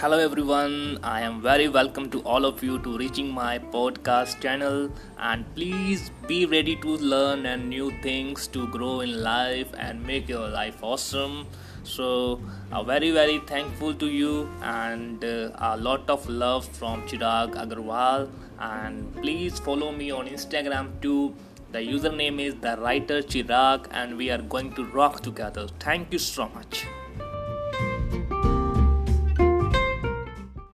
Hello everyone, I am very welcome to all of you to reaching my podcast channel and please be ready to learn and new things to grow in life and make your life awesome. So, a very very thankful to you and uh, a lot of love from Chirag Agarwal and please follow me on Instagram too. The username is the writer Chirag and we are going to rock together. Thank you so much.